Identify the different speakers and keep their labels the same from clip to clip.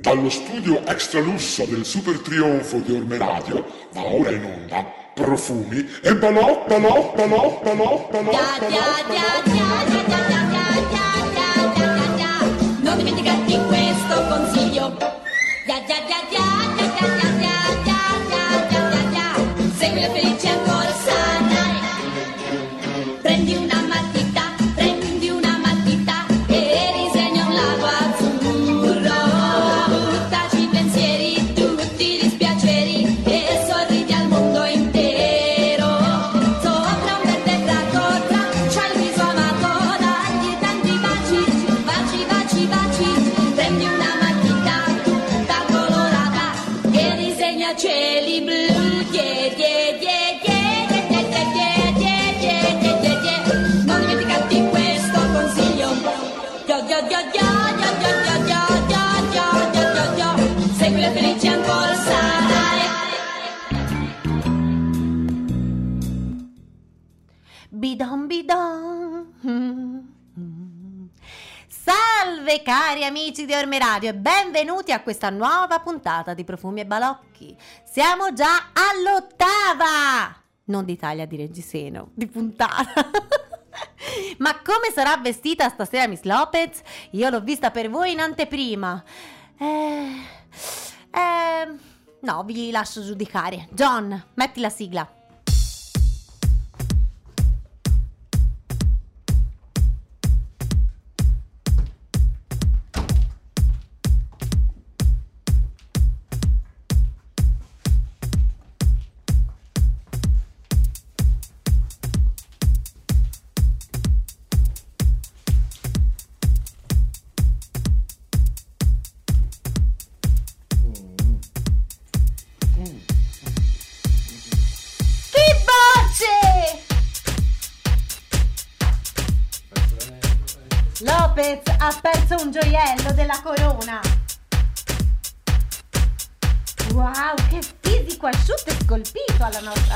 Speaker 1: Dallo studio extra lusso del super trionfo di Orme Radio va ora in onda profumi e balò, balò, balò, balò, balò,
Speaker 2: Ya, ya, ya, ya, ya, ya, ya, ya, ya, ya,
Speaker 3: Salve cari amici di Orme Radio e benvenuti a questa nuova puntata di Profumi e Balocchi. Siamo già all'ottava, non d'Italia di Reggiseno, di puntata. Ma come sarà vestita stasera Miss Lopez? Io l'ho vista per voi in anteprima. Eh, eh, no, vi lascio giudicare. John, metti la sigla.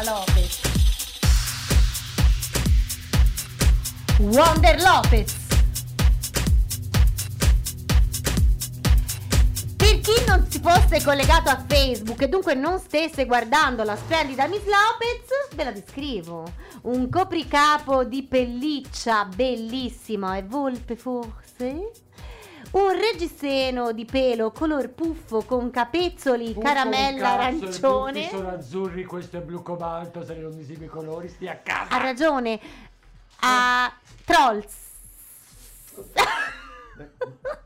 Speaker 3: Lopez. Wonder Lopez. Per chi non si fosse collegato a Facebook e dunque non stesse guardando la splendida Miss Lopez, ve la descrivo. Un copricapo di pelliccia bellissimo e volpe forse? Un reggiseno di pelo color puffo con capezzoli caramella arancione.
Speaker 4: sono azzurri, questo è blu cobalto, se non mi segui i colori, stia a casa.
Speaker 3: Ha ragione. A Trolls.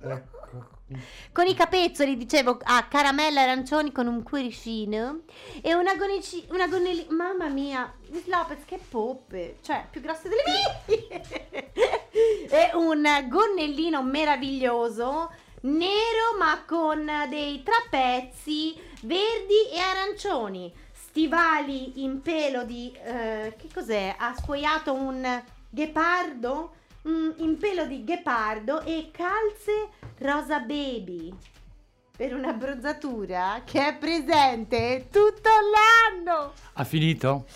Speaker 4: Ecco.
Speaker 3: Con i capezzoli, dicevo, a caramella arancioni con un cuoricino e una, gonici- una gonnellina. Mamma mia, Miss Lopez, che poppe! Cioè, più grosse delle mie! E un gonnellino meraviglioso, nero ma con dei trapezzi verdi e arancioni. Stivali in pelo di. eh, che cos'è? Ha scuoiato un ghepardo? Mm, in pelo di ghepardo e calze rosa baby per una bronzatura che è presente tutto l'anno.
Speaker 4: Ha finito?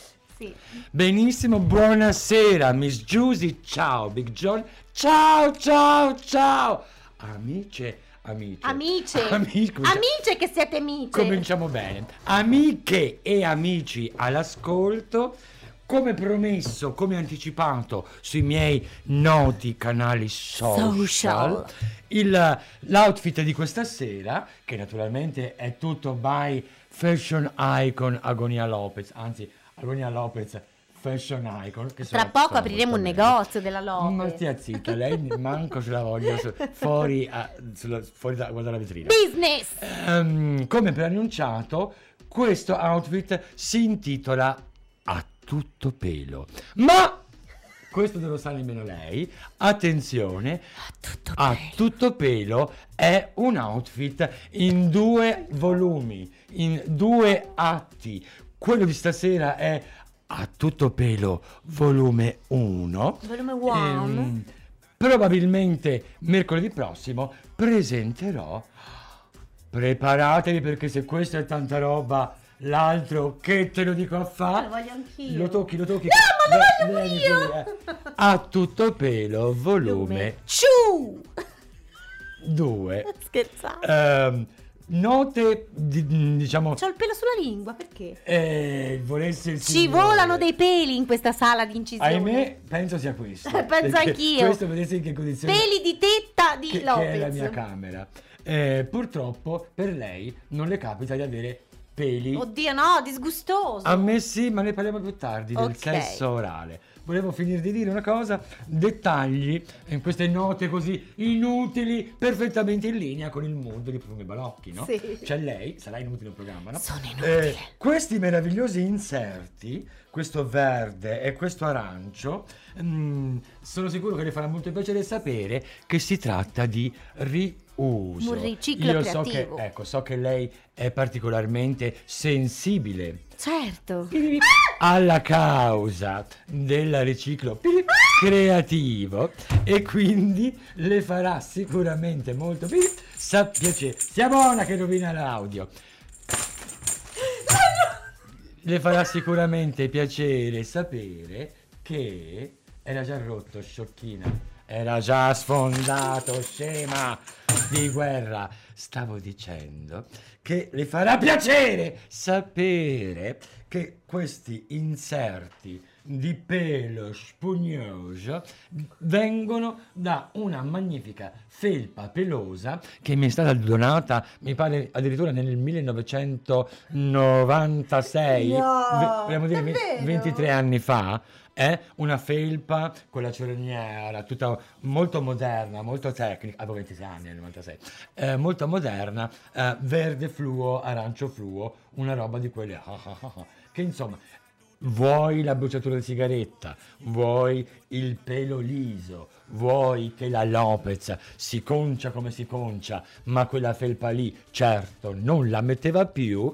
Speaker 3: Sì.
Speaker 4: Benissimo, buonasera, Miss Giusy, ciao, Big John, ciao, ciao, ciao. Amiche, amiche.
Speaker 3: Amiche.
Speaker 4: Ami- comincia-
Speaker 3: Amiche che siete amiche.
Speaker 4: Cominciamo bene. Amiche e amici all'ascolto, come promesso, come anticipato sui miei noti canali social,
Speaker 3: Social.
Speaker 4: il- l'outfit di questa sera, che naturalmente è tutto by fashion icon Agonia Lopez, anzi Agonia Lopez fashion icon.
Speaker 3: Tra poco apriremo un negozio della Lopez.
Speaker 4: Ma stia zitta, lei manco ce la voglio su- fuori, a- sulla- fuori da, guarda la vetrina.
Speaker 3: Business.
Speaker 4: Ehm, come preannunciato, questo outfit si intitola A tutto pelo. Ma questo non lo sa nemmeno lei. Attenzione,
Speaker 3: Tutto
Speaker 4: A tutto pelo è un outfit in due volumi, in due atti. Quello di stasera è A tutto pelo volume 1.
Speaker 3: Volume one.
Speaker 4: Ehm, probabilmente mercoledì prossimo presenterò. Preparatevi perché se questo è tanta roba, l'altro che te lo dico a
Speaker 3: Lo
Speaker 4: fare.
Speaker 3: voglio anch'io.
Speaker 4: Lo tocchi, lo tocchi.
Speaker 3: No, ma lo voglio io!
Speaker 4: eh. A tutto pelo volume
Speaker 3: Ciu.
Speaker 4: 2.
Speaker 3: Scherzate.
Speaker 4: Ehm, note, di- diciamo,
Speaker 3: C'ho il pelo sulla lingua, perché?
Speaker 4: eh, volesse
Speaker 3: Ci volano dei peli in questa sala di incisione.
Speaker 4: Ahimè, penso sia questo.
Speaker 3: Penso anch'io.
Speaker 4: Questo vedete in che condizioni
Speaker 3: Peli di tetta di
Speaker 4: che, che
Speaker 3: Lopez.
Speaker 4: è la mia camera. Eh, purtroppo per lei non le capita di avere peli.
Speaker 3: Oddio, no, disgustoso.
Speaker 4: A me sì, ma ne parliamo più tardi del
Speaker 3: Ok.
Speaker 4: sesso orale. Volevo finire di dire una cosa, dettagli in queste note così inutili, perfettamente in linea con il mondo di Profumi Balocchi, no?
Speaker 3: Sì.
Speaker 4: Cioè lei, sarà inutile il programma, no?
Speaker 3: Sono inutili.
Speaker 4: Eh, questi meravigliosi inserti, questo verde e questo arancio, mm, sono sicuro che le farà molto piacere sapere che si tratta di riuso.
Speaker 3: Un riciclo
Speaker 4: Io so che, ecco, so che lei è particolarmente sensibile
Speaker 3: Certo.
Speaker 4: alla causa del riciclo creativo e quindi le farà sicuramente molto piacere. Sia buona che rovina l'audio. Le farà sicuramente piacere sapere che era già rotto, sciocchina. Era già sfondato, scema di guerra. Stavo dicendo che le farà piacere sapere che questi inserti di pelo spugnoso vengono da una magnifica felpa pelosa che mi è stata donata, mi pare addirittura nel 1996,
Speaker 3: No,
Speaker 4: vogliamo dire ve-
Speaker 3: davvero?
Speaker 4: 23 anni fa. È una felpa con la cerniera, tutta molto moderna, molto tecnica, avevo 26 anni nel 96, eh, molto moderna, eh, verde fluo, arancio fluo, una roba di quelle che insomma vuoi la bruciatura di sigaretta, vuoi il pelo liso, vuoi che la Lopez si concia come si concia, ma quella felpa lì certo non la metteva più.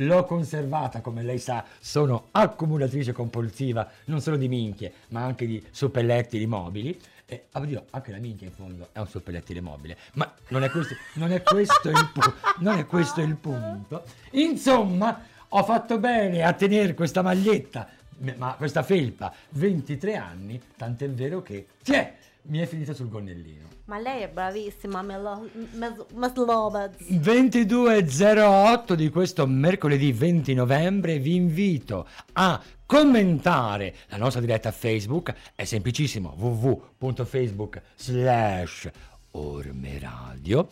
Speaker 4: L'ho conservata, come lei sa, sono accumulatrice compulsiva non solo di minchie, ma anche di suppellettili mobili. E ah, oddio, anche la minchia in fondo è un suppellettile mobile. Ma non è questo, non è questo, il, pu- non è questo il punto. Insomma, ho fatto bene a tenere questa maglietta, ma questa felpa, 23 anni, tant'è vero che, tiè, mi è finita sul gonnellino.
Speaker 3: Ma lei è bravissima, Melo- Mes- Miss Lopez.
Speaker 4: 22.08 di questo mercoledì 20 novembre vi invito a commentare la nostra diretta Facebook è semplicissimo www.facebook slash ormeradio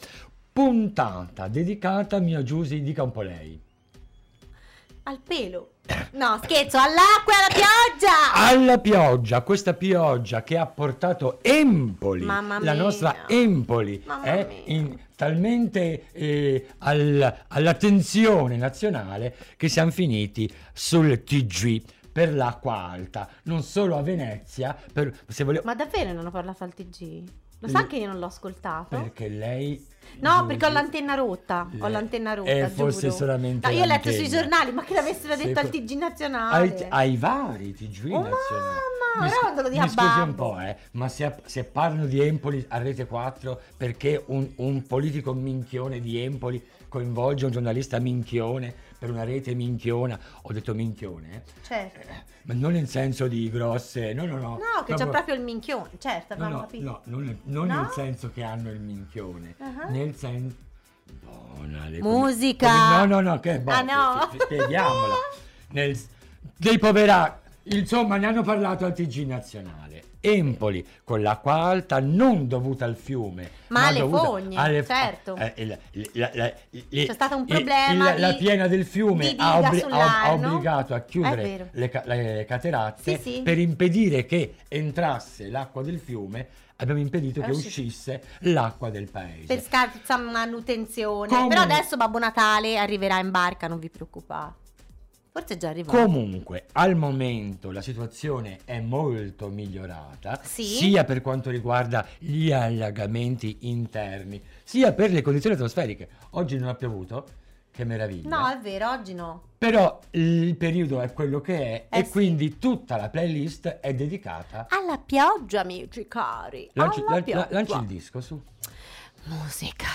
Speaker 4: puntata dedicata a mia Giusy dica un po' lei
Speaker 3: Al pelo. No, scherzo, all'acqua e alla pioggia!
Speaker 4: alla pioggia, questa pioggia che ha portato Empoli,
Speaker 3: Mamma
Speaker 4: la
Speaker 3: mia.
Speaker 4: nostra Empoli,
Speaker 3: mia.
Speaker 4: in- talmente eh, al- all'attenzione nazionale che siamo finiti sul TG per l'acqua alta, non solo a Venezia, per, se volevo,
Speaker 3: Ma davvero non ho parlato al TG? Lo sa che io non l'ho ascoltato?
Speaker 4: perché lei...
Speaker 3: No, perché ho l'antenna rotta. Ho
Speaker 4: le-
Speaker 3: l'antenna rotta.
Speaker 4: eh, forse
Speaker 3: giuro.
Speaker 4: solamente
Speaker 3: No, io ho letto sui giornali, ma che l'avessero detto al TG nazionale.
Speaker 4: ai, ai vari TG
Speaker 3: Oh,
Speaker 4: nazionali.
Speaker 3: mamma,
Speaker 4: Mi
Speaker 3: ora
Speaker 4: scu-
Speaker 3: me lo dia
Speaker 4: mi scusi un po', eh, ma se, se parlano di Empoli a Rete 4 perché un, un politico minchione di Empoli coinvolge un giornalista minchione per una rete minchiona, ho detto minchione, eh,
Speaker 3: Certo.
Speaker 4: ma non in senso di grosse, no, no, no.
Speaker 3: No, che c'è proprio il minchione. Certo,
Speaker 4: No,
Speaker 3: abbiamo
Speaker 4: no,
Speaker 3: capito.
Speaker 4: no, non, nel- non
Speaker 3: No?
Speaker 4: nel senso che hanno il minchione,
Speaker 3: Ah.
Speaker 4: nel senso... Buona, le-
Speaker 3: Musica!
Speaker 4: come- no, no, no, che è
Speaker 3: Ah, no?
Speaker 4: Spieghiamola. Nel, dei poveracci, insomma, ne hanno parlato al TG nazionale. Empoli con l'acqua alta non dovuta al fiume,
Speaker 3: Ma alle
Speaker 4: dovuta
Speaker 3: fogne,
Speaker 4: alle-
Speaker 3: certo.
Speaker 4: eh, la- la- il-
Speaker 3: C'è stato un problema
Speaker 4: il- la
Speaker 3: di-
Speaker 4: piena del fiume ha, obbli- ha- obbligato a
Speaker 3: È
Speaker 4: chiudere le, ca- le caterazze
Speaker 3: Sì, sì.
Speaker 4: per impedire che entrasse l'acqua del fiume. Abbiamo impedito che
Speaker 3: Eh,
Speaker 4: uscisse l'acqua del paese.
Speaker 3: Per scarsa manutenzione.
Speaker 4: Comunque-
Speaker 3: Però adesso Babbo Natale arriverà in barca, non vi preoccupate. Forse è già arrivato.
Speaker 4: Comunque, al momento la situazione è molto migliorata,
Speaker 3: Sì.
Speaker 4: sia per quanto riguarda gli allagamenti interni, sia per le condizioni atmosferiche. Oggi non ha piovuto, che meraviglia.
Speaker 3: No, è vero, oggi no.
Speaker 4: Però il periodo è quello che è
Speaker 3: Eh
Speaker 4: e
Speaker 3: sì.
Speaker 4: quindi tutta la playlist è dedicata...
Speaker 3: Alla pioggia, amici cari.
Speaker 4: Lanci,
Speaker 3: pioggia.
Speaker 4: lanci il disco, su.
Speaker 3: Musica.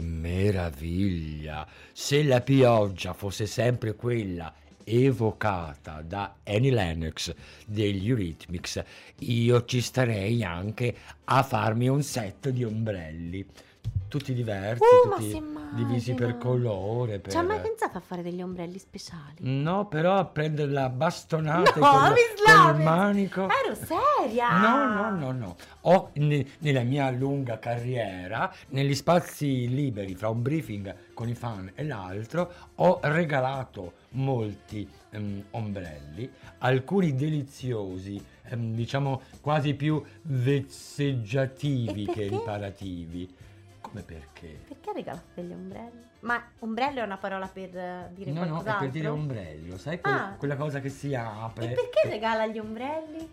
Speaker 4: Meraviglia! Se la pioggia fosse sempre quella evocata da Annie Lennox degli Eurythmics, io ci starei anche a farmi un set di ombrelli. Tutti diversi,
Speaker 3: Uh,
Speaker 4: tutti divisi per colore. Per...
Speaker 3: Ci hai mai pensato a fare degli ombrelli speciali?
Speaker 4: No, però a prendere la bastonata
Speaker 3: No, slavi.
Speaker 4: il manico.
Speaker 3: Ero seria!
Speaker 4: No, no, no, no. Ho ne- nella mia lunga carriera, negli spazi liberi fra un briefing con i fan e l'altro, ho regalato molti ehm, ombrelli, alcuni deliziosi, ehm, diciamo quasi più vezzeggiativi che riparativi. Come perché?
Speaker 3: Perché regalate degli ombrelli? Ma ombrello è una parola per eh, dire
Speaker 4: No, no, è
Speaker 3: qualcos'altro?
Speaker 4: per dire ombrello, sai quel-
Speaker 3: Ah.
Speaker 4: quella cosa che si apre.
Speaker 3: E perché
Speaker 4: che-
Speaker 3: regala gli ombrelli?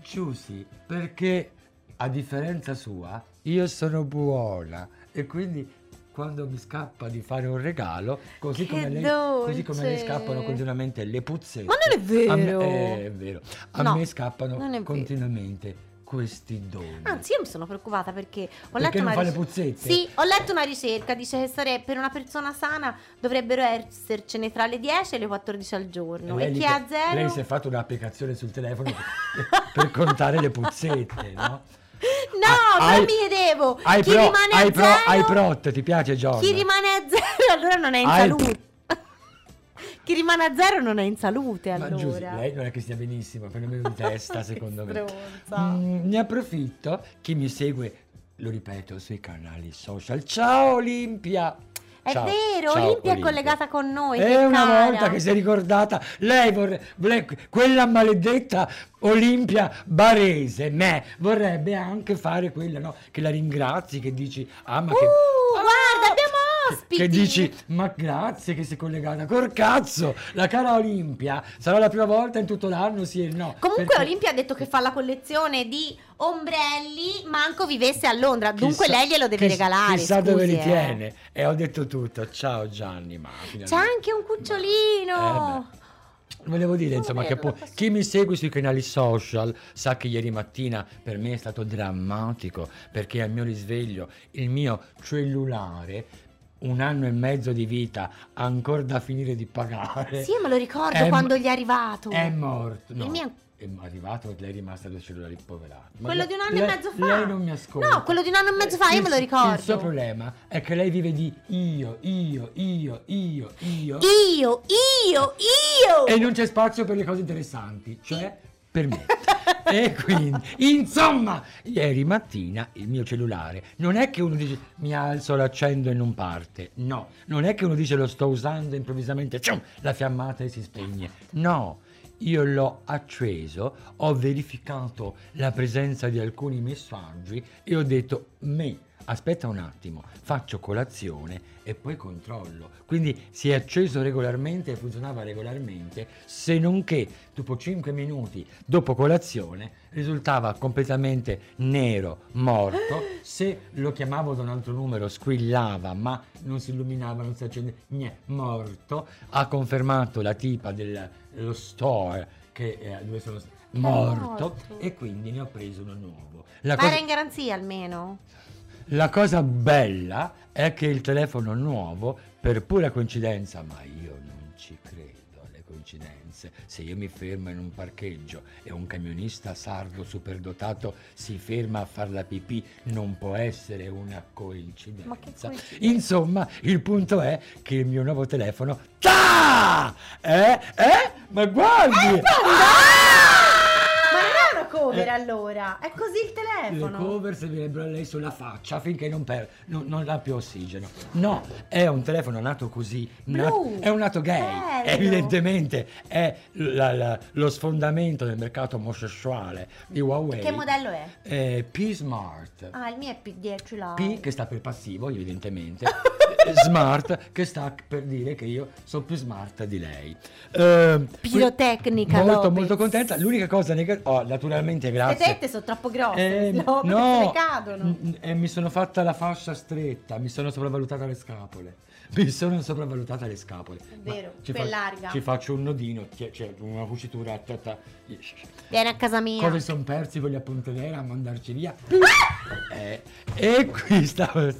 Speaker 4: Giusy, perché a differenza sua io sono buona e quindi quando mi scappa di fare un regalo, così, come lei, così come le
Speaker 3: dolce.
Speaker 4: scappano continuamente le puzzette.
Speaker 3: Ma non è vero!
Speaker 4: A me, eh, è vero. A
Speaker 3: No,
Speaker 4: me scappano continuamente questi doni.
Speaker 3: Anzi, io mi sono preoccupata perché ho
Speaker 4: Perché
Speaker 3: letto
Speaker 4: non
Speaker 3: una
Speaker 4: fa le
Speaker 3: ric-
Speaker 4: puzzette?
Speaker 3: Sì, ho letto una ricerca, dice che sare- per una persona sana dovrebbero essercene tra le 10 e le 14 al giorno. E,
Speaker 4: lei,
Speaker 3: chi ha zero?
Speaker 4: lei si è fatto un'applicazione sul telefono per, per contare le puzzette, no?
Speaker 3: No,
Speaker 4: Ah,
Speaker 3: però
Speaker 4: hai-
Speaker 3: mi chiedevo, chi
Speaker 4: pro,
Speaker 3: rimane a
Speaker 4: pro,
Speaker 3: zero?
Speaker 4: hai prot, ti piace John?
Speaker 3: Chi rimane a zero allora non è in salute. Chi rimane a zero non è in salute
Speaker 4: Ma
Speaker 3: allora.
Speaker 4: Giusy, lei non è che stia benissimo, per meno di testa,
Speaker 3: Che
Speaker 4: secondo me. Mm, ne approfitto, chi mi segue, lo ripeto, sui canali social. Ciao Olimpia!
Speaker 3: È
Speaker 4: Ciao,
Speaker 3: vero,
Speaker 4: ciao,
Speaker 3: Olimpia è collegata con noi. che
Speaker 4: È una
Speaker 3: cara.
Speaker 4: volta che si è ricordata, lei vorrebbe, quella maledetta Olimpia Barese, me, vorrebbe anche fare quella, no? Che la ringrazi, che dici, ah ma che...
Speaker 3: Uh,
Speaker 4: Ah!
Speaker 3: guarda, abbiamo ospiti.
Speaker 4: Che dici, ma grazie che sei collegata. Col cazzo, la cara Olimpia sarà la prima volta in tutto l'anno, sì e no.
Speaker 3: Comunque
Speaker 4: perché-
Speaker 3: Olimpia ha detto che fa la collezione di ombrelli, manco vivesse a Londra, dunque
Speaker 4: chissà-
Speaker 3: lei glielo deve
Speaker 4: chiss-
Speaker 3: regalare.
Speaker 4: Chissà dove
Speaker 3: scusi,
Speaker 4: li
Speaker 3: eh.
Speaker 4: tiene. E ho detto tutto. Ciao Gianni, ma
Speaker 3: C'è anche un cucciolino.
Speaker 4: Eh Volevo dire,
Speaker 3: Non
Speaker 4: insomma,
Speaker 3: vedo
Speaker 4: che poi chi mi segue sui canali social sa che ieri mattina per me è stato drammatico perché al mio risveglio il mio cellulare, un anno e mezzo di vita, ancora da finire di pagare.
Speaker 3: Sì, me lo ricordo
Speaker 4: è
Speaker 3: quando
Speaker 4: mo-
Speaker 3: gli è arrivato.
Speaker 4: È morto. No,
Speaker 3: Il mio-
Speaker 4: È arrivato, lei è rimasta due cellulari poverato. Ma
Speaker 3: Quello di un anno
Speaker 4: lei-
Speaker 3: e mezzo fa.
Speaker 4: Lei non mi ascolta.
Speaker 3: No, quello di un anno e mezzo fa, io
Speaker 4: Il-
Speaker 3: me lo ricordo.
Speaker 4: Il suo problema è che lei vive di io, io, io, io, io.
Speaker 3: Io, io, io.
Speaker 4: E non c'è spazio per le cose interessanti, cioè per me. e quindi, insomma, ieri mattina il mio cellulare non è che uno dice mi alzo, lo accendo e non parte. No, non è che uno dice lo sto usando improvvisamente, cium, la fiammata e si spegne. No. Io l'ho acceso, ho verificato la presenza di alcuni messaggi e ho detto me, aspetta un attimo, faccio colazione e poi controllo. Quindi si è acceso regolarmente e funzionava regolarmente, se non che dopo 5 minuti dopo colazione risultava completamente nero, morto. Se lo chiamavo da un altro numero squillava, ma non si illuminava, non si accendeva, niente, morto. Ha confermato la tipa del- dello store che eh, dove sono morto,
Speaker 3: morto.
Speaker 4: e quindi ne ho preso uno nuovo. La
Speaker 3: Ma
Speaker 4: cosa-
Speaker 3: era in garanzia almeno?
Speaker 4: La cosa bella è che il telefono nuovo, per pura coincidenza, ma io non ci credo alle coincidenze, se io mi fermo in un parcheggio e un camionista sardo superdotato si ferma a far la pipì, non può essere una coincidenza.
Speaker 3: Ma che coincidenza?
Speaker 4: Insomma, il punto è che il mio nuovo telefono... Ta! Eh? Eh? Ma guardi!
Speaker 3: Ma non è una cover
Speaker 4: Eh.
Speaker 3: allora, è così il
Speaker 4: Le
Speaker 3: telefono.
Speaker 4: cover servirebbero a lei sulla faccia finché non, per, non, non ha più ossigeno. No, è un telefono nato così. na-
Speaker 3: Blu,
Speaker 4: è un nato gay.
Speaker 3: bello.
Speaker 4: Evidentemente è la- la- lo sfondamento del mercato omosessuale di Huawei.
Speaker 3: Che modello è?
Speaker 4: Eh, P Smart.
Speaker 3: Ah, il mio è P10 là.
Speaker 4: P che sta per passivo, evidentemente. smart che sta per dire che io sono più smart di lei. Eh,
Speaker 3: Pirotecnica,
Speaker 4: Molto,
Speaker 3: Lopez.
Speaker 4: molto contenta. L'unica cosa negativa. Oh, naturalmente,
Speaker 3: Le
Speaker 4: grazie.
Speaker 3: tette sono troppo grosse,
Speaker 4: Eh,
Speaker 3: no,
Speaker 4: no,
Speaker 3: cadono.
Speaker 4: eh, mi sono fatta la fascia stretta, mi sono sopravvalutata le scapole. Mi sono sopravvalutata le scapole.
Speaker 3: È vero,
Speaker 4: ci
Speaker 3: è larga.
Speaker 4: Ci faccio un nodino, c'è una cucitura. ta, ta.
Speaker 3: Vieni a casa mia.
Speaker 4: Come sono persi quegli appunti vera a mandarci via. Eh, e qui stavo.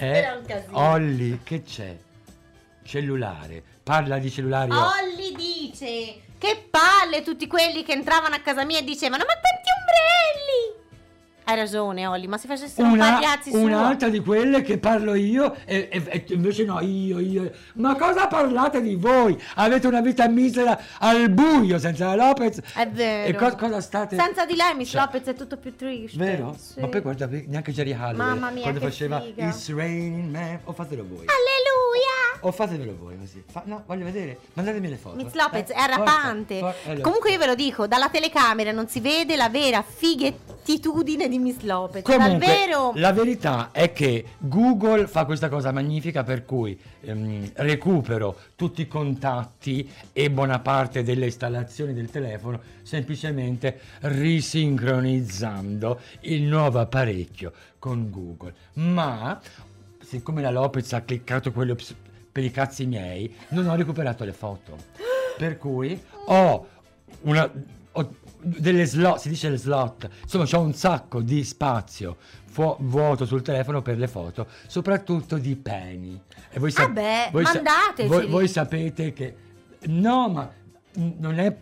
Speaker 3: Sta Era un casino.
Speaker 4: Olli, che c'è? Cellulare. Parla di cellulari.
Speaker 3: Olli dice che palle tutti quelli che entravano a casa mia e dicevano ma ombrelli. Hai ragione Olli, ma se facessero un
Speaker 4: Una,
Speaker 3: pagliazzi su.
Speaker 4: un'altra di quelle che parlo io e, e- e invece no, io, io. Ma cosa parlate di voi? Avete una vita misera al buio senza la Lopez.
Speaker 3: È vero.
Speaker 4: E co- cosa state...
Speaker 3: Senza di lei Miss
Speaker 4: Cioè,
Speaker 3: Lopez è tutto più triste.
Speaker 4: Vero?
Speaker 3: Sì.
Speaker 4: Ma poi guarda, neanche Jerry Halloway
Speaker 3: Mamma mia,
Speaker 4: quando faceva
Speaker 3: figa.
Speaker 4: It's raining man. O fatelo voi.
Speaker 3: Alleluia!
Speaker 4: O fatevelo voi così. Fa- no, voglio vedere. Mandatemi le foto.
Speaker 3: Miss Lopez
Speaker 4: Eh,
Speaker 3: è rapante.
Speaker 4: forza, for- allora.
Speaker 3: Comunque io ve lo dico, dalla telecamera non si vede la vera fighettitudine di Miss Lopez.
Speaker 4: Comunque,
Speaker 3: Davvero
Speaker 4: la verità è che Google fa questa cosa magnifica per cui ehm, recupero tutti i contatti e buona parte delle installazioni del telefono semplicemente risincronizzando il nuovo apparecchio con Google. Ma siccome la Lopez ha cliccato quello per i cazzi miei, non ho recuperato le foto. Per cui ho una ho delle slot, si dice le slot, insomma c'ho un sacco di spazio fu- vuoto sul telefono per le foto, soprattutto di peni. E voi
Speaker 3: Ah beh,
Speaker 4: voi
Speaker 3: mandateceli.
Speaker 4: voi, voi sapete che no, ma non è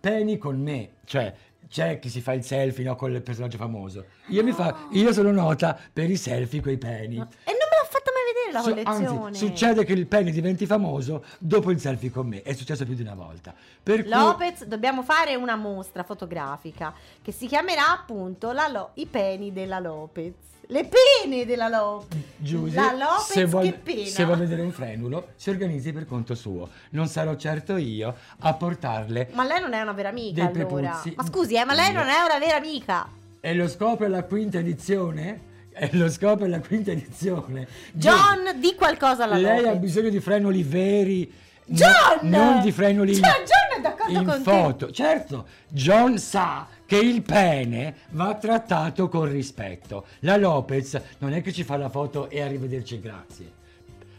Speaker 4: peni con me, cioè c'è chi si fa il selfie no, con il personaggio famoso. Io mi fa io sono nota per i selfie coi peni.
Speaker 3: E non me l'ha fatta mai vedere la
Speaker 4: Su-
Speaker 3: collezione.
Speaker 4: anzi, succede che il penny diventi famoso dopo il selfie con me. È successo più di una volta. Per cui-
Speaker 3: Lopez, dobbiamo fare una mostra fotografica che si chiamerà appunto Lo- i peni della Lopez. Le pene della Lopez.
Speaker 4: Giusy,
Speaker 3: la Lopez
Speaker 4: se vuoi,
Speaker 3: che pena.
Speaker 4: se vuoi vedere un frenulo, si organizzi per conto suo. Non sarò certo io a portarle.
Speaker 3: Ma lei non è una vera amica allora. Ma scusi, eh, ma lei non è una vera amica.
Speaker 4: E lo scopo è la quinta edizione? E lo scopo è la quinta edizione.
Speaker 3: John, di qualcosa alla
Speaker 4: Lei ha bisogno di frenoli veri. no-
Speaker 3: John!
Speaker 4: non di frenoli
Speaker 3: Cioè, John è d'accordo
Speaker 4: in
Speaker 3: con te.
Speaker 4: foto. Certo, John sa che il pene va trattato con rispetto. La Lopez non è che ci fa la foto e arrivederci, grazie.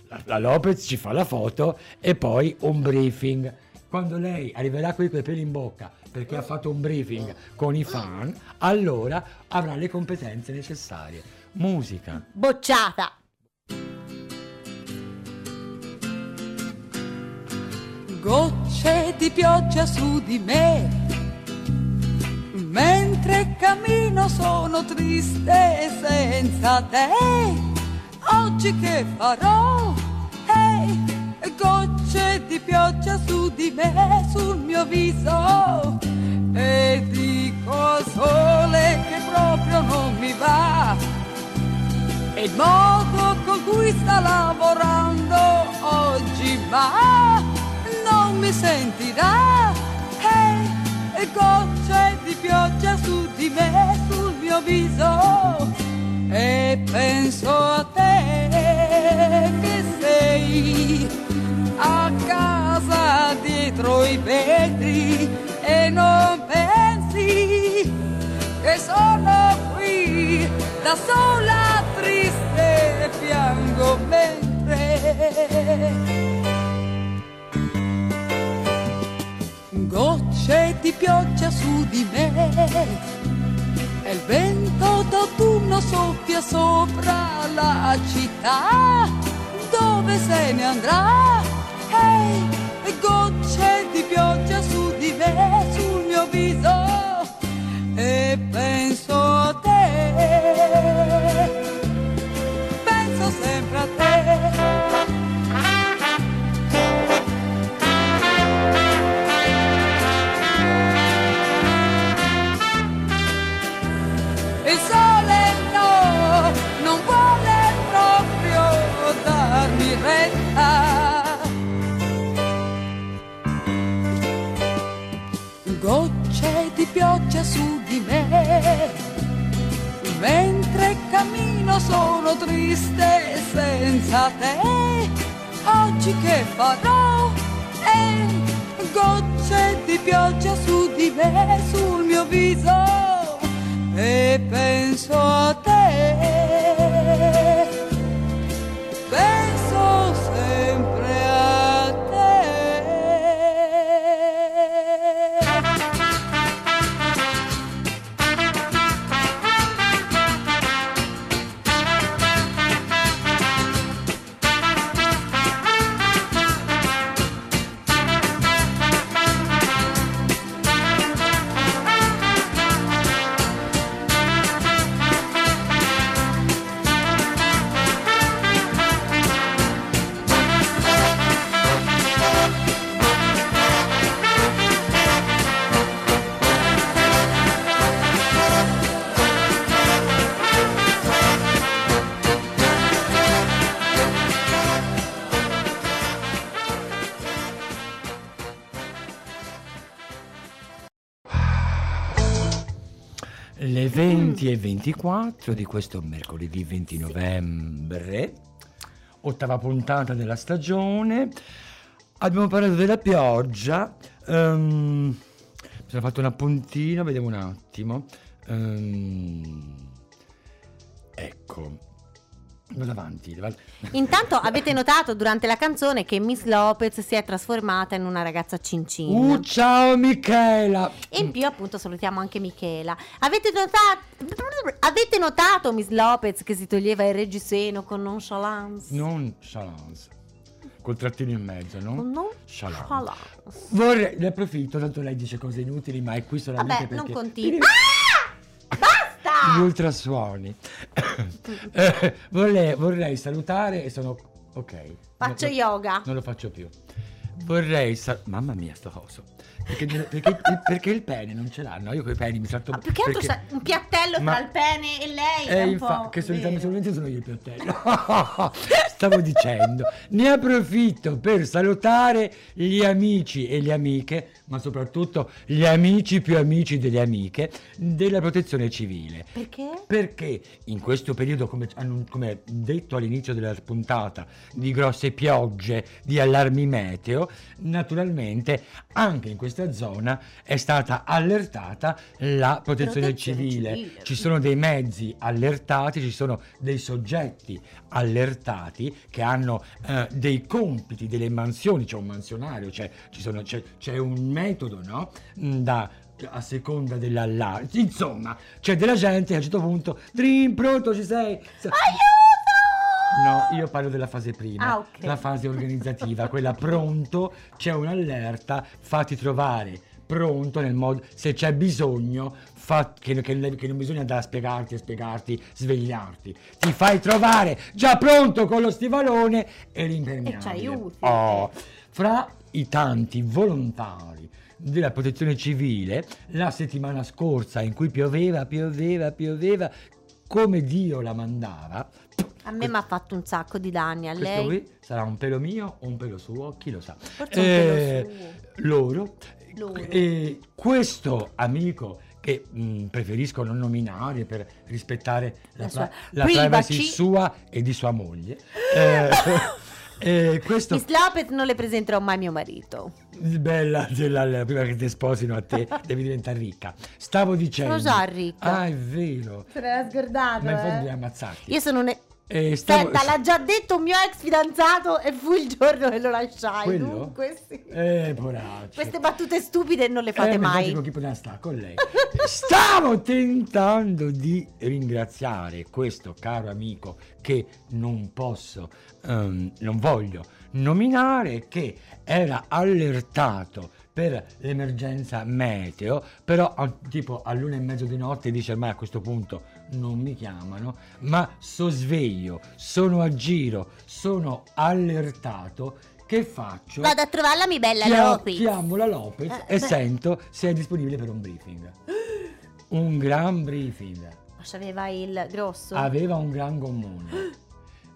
Speaker 4: La, la Lopez ci fa la foto e poi un briefing. Quando lei arriverà qui con i peli in bocca perché ha fatto un briefing con i fan, allora avrà le competenze necessarie. Musica.
Speaker 3: Bocciata.
Speaker 5: Gocce di pioggia su di me, mentre cammino sono triste senza te. Oggi che farò? Ehi, gocce di pioggia su di me, sul mio viso. E dico al sole che proprio non mi va. E il modo con cui sta lavorando oggi, ma non mi sentirà. Ehi, e gocce di pioggia su di me, sul mio viso. E penso a te che sei a casa dietro i vetri e non pensi che sono qui da sola gocce di pioggia su di me. E il vento d'autunno soffia sopra la città. Dove se ne andrà? Ehi e gocce di pioggia su di me sul mio viso. E penso a te pioggia su di me. Mentre cammino sono triste senza te. Oggi che farò? E gocce di pioggia su di me sul mio viso. E penso a te
Speaker 4: 24 di questo mercoledì 20 novembre, ottava puntata della stagione. Abbiamo parlato della pioggia. ehm, mi sono fatto un appuntino, vediamo un attimo. Ehm, ecco. Vado avanti.
Speaker 3: Intanto avete notato durante la canzone che Miss Lopez si è trasformata in una ragazza cincin.
Speaker 4: Uh, ciao Michela!
Speaker 3: E in più appunto salutiamo anche Michela. Avete notato, avete notato Miss Lopez che si toglieva il reggiseno con nonchalance?
Speaker 4: Non Chalance. Col trattino in mezzo, no?
Speaker 3: Con
Speaker 4: Chalance.
Speaker 3: nonchalance.
Speaker 4: Vorrei, ne approfitto, tanto lei dice cose inutili, ma è qui solamente
Speaker 3: Vabbè,
Speaker 4: perché...
Speaker 3: non continui. Ah! Basta!
Speaker 4: Gli ultrasuoni. Eh, vorrei, vorrei salutare e sono... Ok.
Speaker 3: Faccio
Speaker 4: No, no,
Speaker 3: yoga.
Speaker 4: Non lo faccio più. Vorrei... sa- Mamma mia, sto coso. Perché, perché, il- perché il pene non ce l'hanno. Io con i peni mi salto...
Speaker 3: Ma più che altro
Speaker 4: perché-
Speaker 3: un piattello
Speaker 4: Ma-
Speaker 3: tra il pene e lei.
Speaker 4: Eh, infa- che solitamente sono io il piattello. Stavo dicendo, ne approfitto per salutare gli amici e le amiche, ma soprattutto gli amici più amici delle amiche della protezione civile.
Speaker 3: Perché?
Speaker 4: Perché in questo periodo, come, come detto all'inizio della puntata, di grosse piogge, di allarmi meteo, naturalmente anche in questa zona è stata allertata la protezione,
Speaker 3: Protezione
Speaker 4: civile.
Speaker 3: civile.
Speaker 4: Ci sono dei mezzi allertati, ci sono dei soggetti allertati che hanno eh, dei compiti, delle mansioni, c'è un mansionario, c'è, ci sono- c'è- c'è un metodo, no? Mm, Da, a seconda dell'allarme. Insomma, c'è della gente che a un certo punto, Dream, pronto, ci sei? Sa- No, io parlo della fase prima,
Speaker 3: Ah, ok.
Speaker 4: la fase organizzativa, quella pronto, c'è un'allerta, fatti trovare pronto nel modo, se c'è bisogno, fa- che, che- che non bisogna andare a spiegarti, a spiegarti, svegliarti, ti fai trovare già pronto con lo stivalone e l'impermeabile.
Speaker 3: E ci aiuti.
Speaker 4: Oh, fra i tanti volontari della protezione civile, la settimana scorsa in cui pioveva, pioveva, pioveva, come Dio la mandava,
Speaker 3: A me mi ha fatto un sacco di danni, a
Speaker 4: questo
Speaker 3: lei.
Speaker 4: qui sarà un pelo mio o un pelo suo, chi lo sa.
Speaker 3: Forse un pelo suo.
Speaker 4: Loro.
Speaker 3: Loro.
Speaker 4: E questo amico che mh, preferisco non nominare per rispettare la,
Speaker 3: La
Speaker 4: la privacy sua e di sua moglie. eh, eh, questo
Speaker 3: Miss Lopez non le presenterò mai mio marito.
Speaker 4: bella della, la- prima che ti sposino a te devi diventare ricca. Stavo dicendo
Speaker 3: Sono già ricca.
Speaker 4: Ah, è vero.
Speaker 3: Se l'era scordato.
Speaker 4: Ma infatti
Speaker 3: eh.
Speaker 4: devi ammazzarti.
Speaker 3: Io sono un...
Speaker 4: Eh, stavo-
Speaker 3: Senta, l'ha già detto un mio ex fidanzato e fu il giorno che lo lasciai.
Speaker 4: Quello?
Speaker 3: Dunque, sì.
Speaker 4: Eh, poraccio.
Speaker 3: Queste battute stupide non le fate
Speaker 4: Eh,
Speaker 3: mai.
Speaker 4: con chi poteva stare con lei. Stavo tentando di ringraziare questo caro amico che non posso, ehm, non voglio nominare, che era allertato per l'emergenza meteo, però tipo all'una e mezzo di notte dice ormai a questo punto non mi chiamano, ma so sveglio, sono a giro, sono allertato. Che faccio?
Speaker 3: Vado a trovarla, mi bella
Speaker 4: Chia-
Speaker 3: Lopez.
Speaker 4: Chiamo la Lopez
Speaker 3: Eh,
Speaker 4: e
Speaker 3: beh.
Speaker 4: sento se è disponibile per un briefing. Un gran briefing.
Speaker 3: Ma c'aveva il grosso?
Speaker 4: Aveva un gran gommone.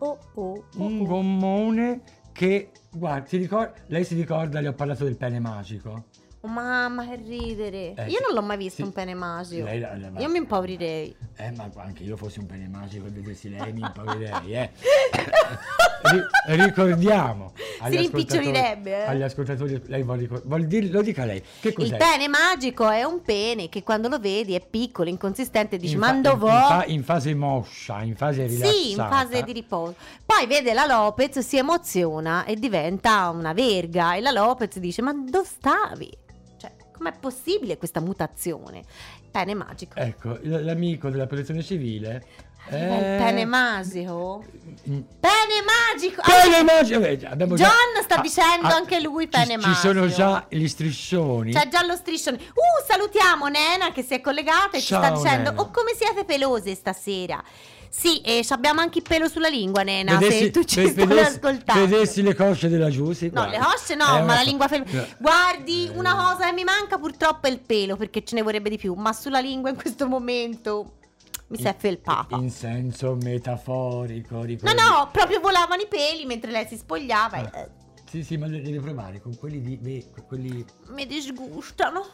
Speaker 3: Oh, oh, oh,
Speaker 4: Un
Speaker 3: oh.
Speaker 4: gommone che, guarda, ti ricor- lei si ricorda, le ho parlato del pene magico?
Speaker 3: Oh, mamma, che ridere.
Speaker 4: Eh,
Speaker 3: io
Speaker 4: sì.
Speaker 3: non l'ho mai visto
Speaker 4: Sì.
Speaker 3: un pene magico.
Speaker 4: Lei la- la-
Speaker 3: Io mi impaurirei.
Speaker 4: Eh, ma anche io fossi un pene magico e vedessi lei mi impaurirei, eh. Ri- ricordiamo
Speaker 3: Si rimpicciolirebbe, eh.
Speaker 4: agli ascoltatori lei vuol, ricor- vuol dir- lo dica lei che cos'è
Speaker 3: Il pene magico è un pene che quando lo vedi è piccolo, inconsistente, dici
Speaker 4: in,
Speaker 3: ma dov'ho?
Speaker 4: in fa- in fase moscia in fase rilassata
Speaker 3: Sì, in fase di riposo. Poi vede la Lopez, si emoziona e diventa una verga. E la Lopez dice: Ma dove stavi? Com'è possibile questa mutazione? Pene magico.
Speaker 4: ecco l- l'amico della protezione civile eh,
Speaker 3: il pene magico.
Speaker 4: mm,
Speaker 3: Pene magico!
Speaker 4: pene magico eh, abbiamo già-
Speaker 3: John sta dicendo
Speaker 4: ah,
Speaker 3: anche lui
Speaker 4: ci-
Speaker 3: pene
Speaker 4: ci sono
Speaker 3: magico.
Speaker 4: già gli striscioni
Speaker 3: C'è già lo striscione. Uh, salutiamo Nena che si è collegata e ci sta
Speaker 4: Ciao,
Speaker 3: dicendo:
Speaker 4: Nena.
Speaker 3: Oh, come siete pelose stasera? Sì, e abbiamo anche il pelo sulla lingua, Nena.
Speaker 4: Vedessi-
Speaker 3: se tu ci
Speaker 4: ve-
Speaker 3: stai
Speaker 4: vedessi-
Speaker 3: ascoltando.
Speaker 4: vedessi le cosce della Giussi
Speaker 3: No,
Speaker 4: guarda.
Speaker 3: le cosce no,
Speaker 4: È
Speaker 3: ma la lingua fel-
Speaker 4: No.
Speaker 3: Guardi,
Speaker 4: Eh.
Speaker 3: una cosa che mi manca purtroppo è il pelo, perché ce ne vorrebbe di più, ma sulla lingua in questo momento mi si è felpata.
Speaker 4: in senso metaforico
Speaker 3: No,
Speaker 4: ricordi-
Speaker 3: no, proprio volavano i peli mentre lei si spogliava
Speaker 4: Ah.
Speaker 3: eh,
Speaker 4: sì sì ma le devi provare con quelli di ve- quelli
Speaker 3: mi disgustano.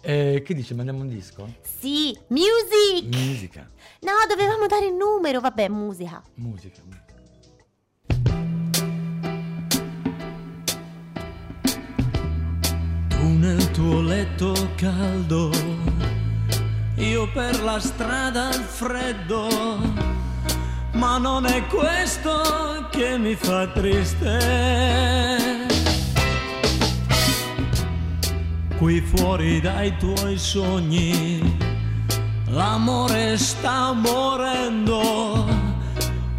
Speaker 4: Eh, che dice? Mandiamo un disco?
Speaker 3: Sì, music!
Speaker 4: Musica.
Speaker 3: No, dovevamo dare il numero, vabbè, musica.
Speaker 4: Musica.
Speaker 6: Tu nel tuo letto caldo, io per la strada al freddo, ma non è questo che mi fa triste. Qui fuori dai tuoi sogni, l'amore sta morendo,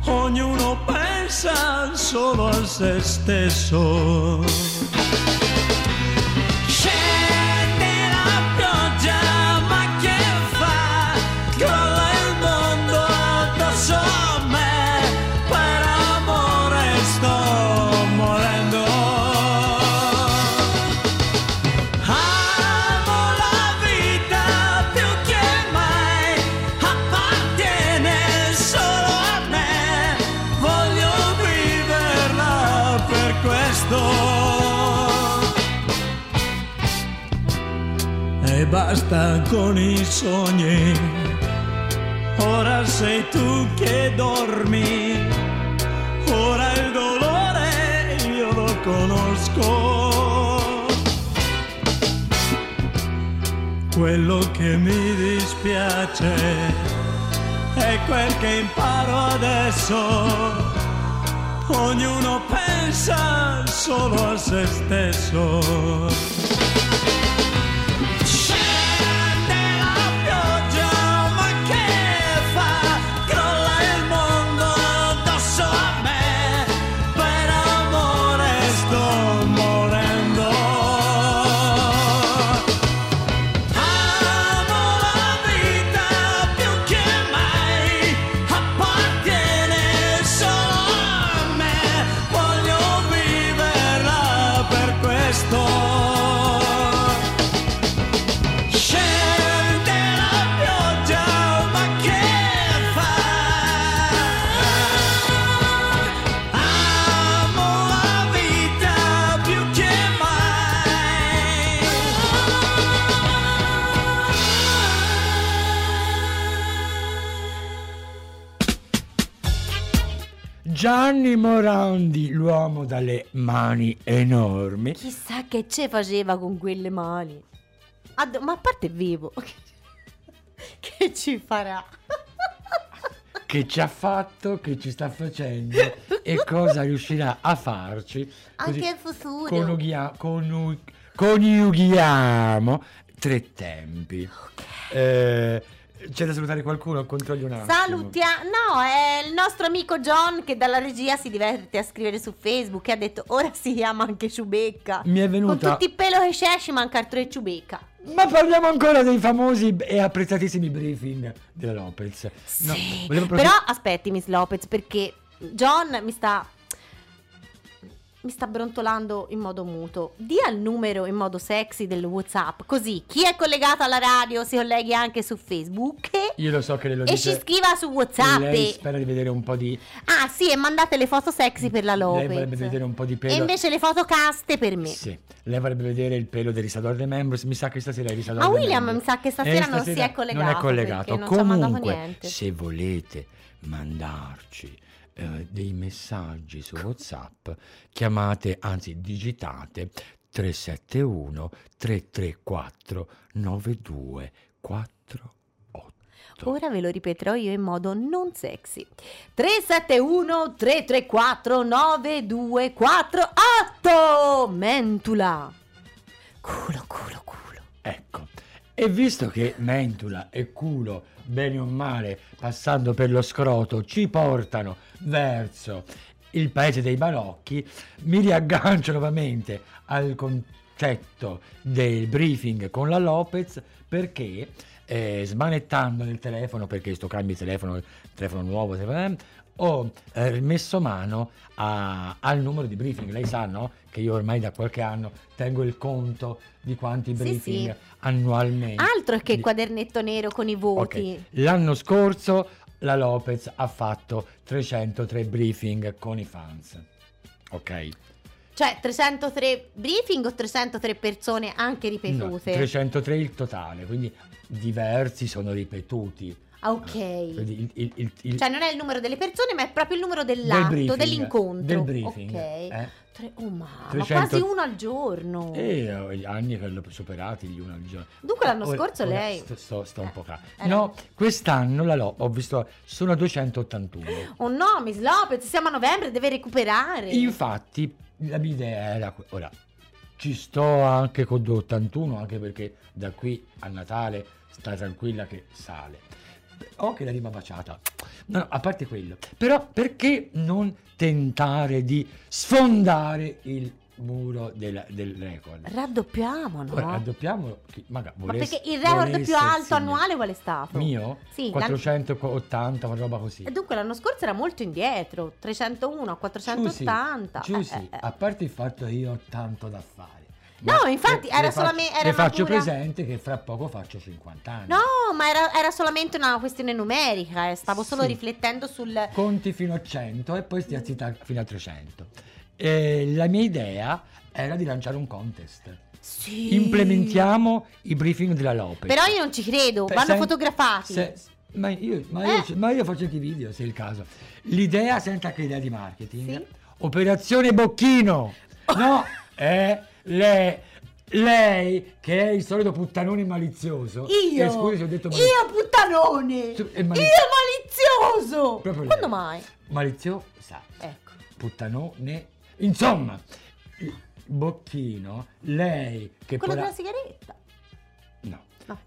Speaker 6: ognuno pensa solo a se stesso. Basta con i sogni, ora sei tu che dormi, ora il dolore io lo conosco. Quello che mi dispiace è quel che imparo adesso. Ognuno pensa solo a se stesso.
Speaker 4: Gianni Morandi, l'uomo dalle mani enormi.
Speaker 3: Chissà che ce faceva con quelle mani. Ad- ma a parte vivo. che ci farà?
Speaker 4: Che ci ha fatto, che ci sta facendo e cosa riuscirà a farci.
Speaker 3: Anche in futuro.
Speaker 4: coniughia- conu- coniughiamo tre tempi. Eh, c'è da salutare qualcuno? Controlli un attimo.
Speaker 3: Salutiamo. No, è il nostro amico John che dalla regia si diverte a scrivere su Facebook e ha detto ora si chiama anche Ciubecca.
Speaker 4: Mi è
Speaker 3: Con
Speaker 4: venuta...
Speaker 3: tutti i pelo che c'è ci manca il tre Ciubecca.
Speaker 4: Ma parliamo ancora dei famosi e apprezzatissimi briefing della Lopez. No,
Speaker 3: Sì. Però aspetti, Miss Lopez, perché John mi sta. Mi sta brontolando in modo muto. Dia il numero in modo sexy del WhatsApp. Così chi è collegato alla radio si colleghi anche su Facebook.
Speaker 4: Io lo so che lei lo
Speaker 3: E
Speaker 4: dice.
Speaker 3: ci scriva su WhatsApp.
Speaker 4: Lei spera di vedere un po' di.
Speaker 3: Ah, sì, e mandate le foto sexy per la
Speaker 4: Lei vorrebbe
Speaker 3: Lopez.
Speaker 4: vedere un po' di pelo.
Speaker 3: E invece le foto caste per me.
Speaker 4: Sì, lei vorrebbe vedere il pelo del Risador de Membros. Mi sa che stasera è Risador
Speaker 3: Ah, William
Speaker 4: Membros.
Speaker 3: mi sa che stasera
Speaker 4: Eh,
Speaker 3: non si è collegato,
Speaker 4: Non è collegato.
Speaker 3: non
Speaker 4: Comunque,
Speaker 3: niente.
Speaker 4: se volete mandarci eh, dei messaggi su WhatsApp, chiamate, anzi digitate 371 334 9248.
Speaker 3: Ora ve lo ripeterò io in modo non sexy. 371 334 9248 Mentula. Culo, culo, culo.
Speaker 4: Ecco, e visto che mentula e culo, bene o male, passando per lo scroto, ci portano verso il paese dei balocchi, mi riaggancio nuovamente al concetto del briefing con la Lopez perché eh, smanettando nel telefono, perché sto cambio di telefono, telefono nuovo, telefono- ho eh, messo mano a- al numero di briefing. Lei sa, no? Che io ormai da qualche anno tengo il conto di quanti
Speaker 3: Sì,
Speaker 4: briefing
Speaker 3: sì.
Speaker 4: annualmente.
Speaker 3: Altro che il quadernetto nero con i voti.
Speaker 4: Ok, L'anno scorso la Lopez ha fatto 303 briefing con i fans. Ok.
Speaker 3: Cioè 303 briefing o 303 persone anche
Speaker 4: No,
Speaker 3: ripetute?
Speaker 4: 303 il totale, quindi diversi sono ripetuti.
Speaker 3: Ah, ok.
Speaker 4: Quindi il, il- il-
Speaker 3: Cioè non è il numero delle persone, ma è proprio il numero
Speaker 4: del
Speaker 3: dell'atto,
Speaker 4: briefing,
Speaker 3: dell'incontro.
Speaker 4: Del briefing.
Speaker 3: Ok.
Speaker 4: eh.
Speaker 3: Tre- oh, ma, ma
Speaker 4: 300
Speaker 3: quasi uno al giorno.
Speaker 4: E ho gli anni che l'ho superati gli uno al giorno.
Speaker 3: Dunque l'anno
Speaker 4: Ora-
Speaker 3: scorso
Speaker 4: ora
Speaker 3: lei...
Speaker 4: Sto, sto- sto un
Speaker 3: Eh,
Speaker 4: po' calmo.
Speaker 3: eh,
Speaker 4: No, quest'anno la lo- ho visto, sono a 281.
Speaker 3: Oh no, Miss Lopez, siamo a novembre, deve recuperare.
Speaker 4: Infatti, la mia idea era. Ora, ci sto anche con 81, anche perché da qui a Natale sta tranquilla che sale. Ho anche la rima baciata. No, no, a parte quello. Però perché non tentare di sfondare il muro del, del record?
Speaker 3: Raddoppiamo, no?
Speaker 4: Ora raddoppiamo. chi- Magari,
Speaker 3: Ma
Speaker 4: volesse-
Speaker 3: perché il record
Speaker 4: volesse
Speaker 3: più alto
Speaker 4: signor-
Speaker 3: annuale qual è stato?
Speaker 4: Mio?
Speaker 3: Sì, l'anno-
Speaker 4: 480, una roba così.
Speaker 3: E dunque l'anno scorso era molto indietro, 301 a 480.
Speaker 4: Giussi,
Speaker 3: Eh, eh, eh.
Speaker 4: a parte il fatto che io ho tanto da fare.
Speaker 3: No, infatti,
Speaker 4: le-
Speaker 3: era
Speaker 4: le faccio-
Speaker 3: solamente- era
Speaker 4: Le faccio
Speaker 3: pura-
Speaker 4: presente che fra poco faccio 50 anni.
Speaker 3: No, ma era, era solamente una questione numerica, eh, stavo solo
Speaker 4: Sì.
Speaker 3: riflettendo sul...
Speaker 4: Conti fino a 100 e poi stia zitta fino a 300. E la mia idea era di lanciare un contest.
Speaker 3: Sì.
Speaker 4: Implementiamo i briefing della Lopez.
Speaker 3: Però io non ci credo,
Speaker 4: Per-
Speaker 3: vanno
Speaker 4: sen-
Speaker 3: fotografati.
Speaker 4: se- ma, io, ma io-
Speaker 3: Eh.
Speaker 4: ma io faccio anche i video se è il caso. L'idea, senta che idea di marketing.
Speaker 3: Sì.
Speaker 4: Operazione Bocchino. No, è lei, lei che è il solito puttanone malizioso.
Speaker 3: Io,
Speaker 4: Eh, scusi se ho detto malizioso.
Speaker 3: io puttanone,
Speaker 4: Su- è
Speaker 3: io
Speaker 4: maliz-
Speaker 3: malizioso.
Speaker 4: Proprio lei.
Speaker 3: Quando mai?
Speaker 4: Maliziosa.
Speaker 3: Ecco.
Speaker 4: Puttanone. Insomma, Bocchino, lei che
Speaker 3: Quello
Speaker 4: poi...
Speaker 3: della sigaretta.
Speaker 4: No.
Speaker 3: No.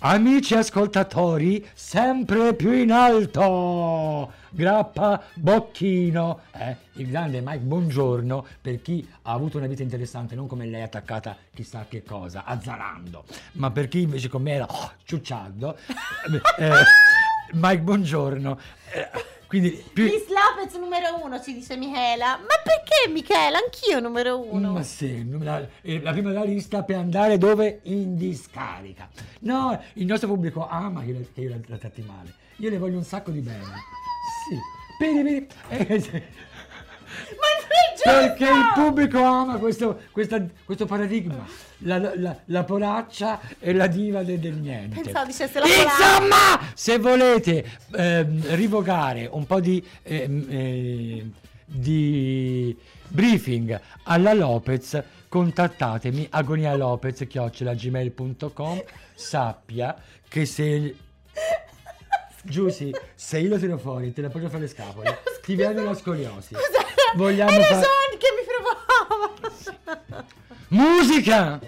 Speaker 4: Amici ascoltatori, sempre più in alto! Grappa Bocchino, eh, il grande Mike Buongiorno, per chi ha avuto una vita interessante, non come lei attaccata chissà che cosa, azzarando, ma per chi invece come era oh, ciucciando, eh, Mike Buongiorno. eh, quindi più...
Speaker 3: Miss Lopez numero uno, ci dice Michela. Ma perché Michela? Anch'io numero uno.
Speaker 4: Ma sì, la, eh, la prima della lista per andare dove? In discarica. No, il nostro pubblico ama che, che io la, la tratti male. Io le voglio un sacco di bene. Sì. Vedi. Eh,
Speaker 3: giusto!
Speaker 4: Perché il pubblico ama questo, questa- questo paradigma. La, la- la poraccia e la diva del, del niente.
Speaker 3: Pensavo dicesse la polacca.
Speaker 4: Insomma, se volete ehm, rivocare un po' di, ehm, eh, di briefing alla Lopez, contattatemi agonialopez.gmail.com Sappia che se... Giussi, se io lo tiro fuori, te la porto fra le scapole, ti viene la scoliosi.
Speaker 3: Scusa,
Speaker 4: Vogliamo
Speaker 3: era
Speaker 4: fare-
Speaker 3: Son che mi provava.
Speaker 4: Musica!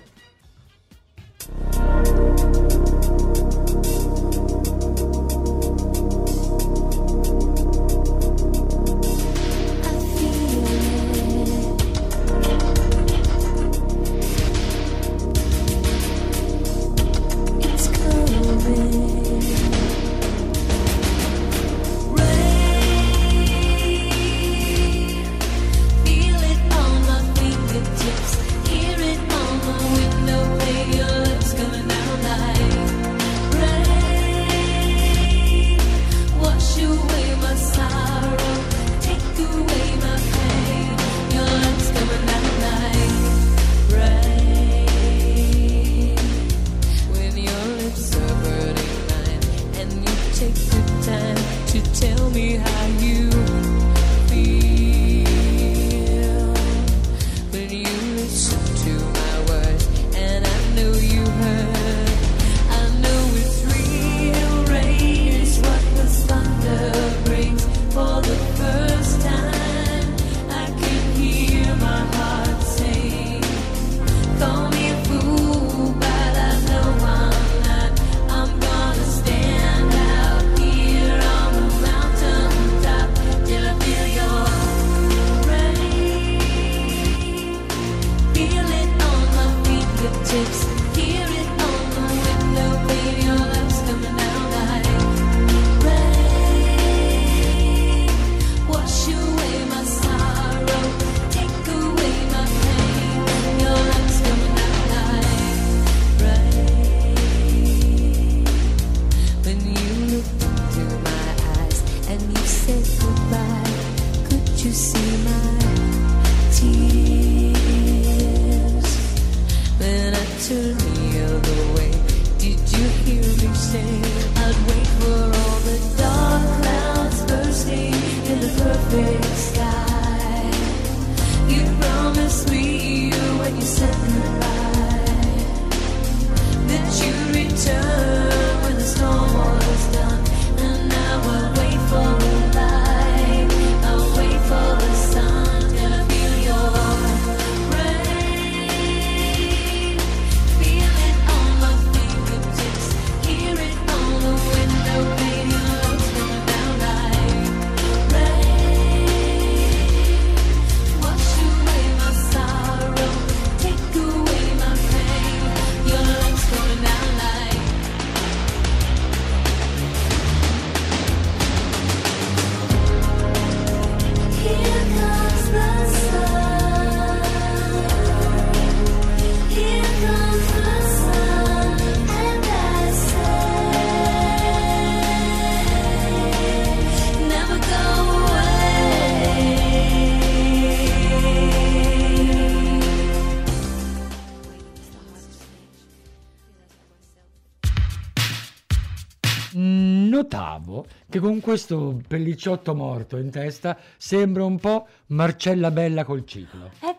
Speaker 4: Che con questo pellicciotto morto in testa sembra un po' Marcella Bella col ciclo.
Speaker 3: È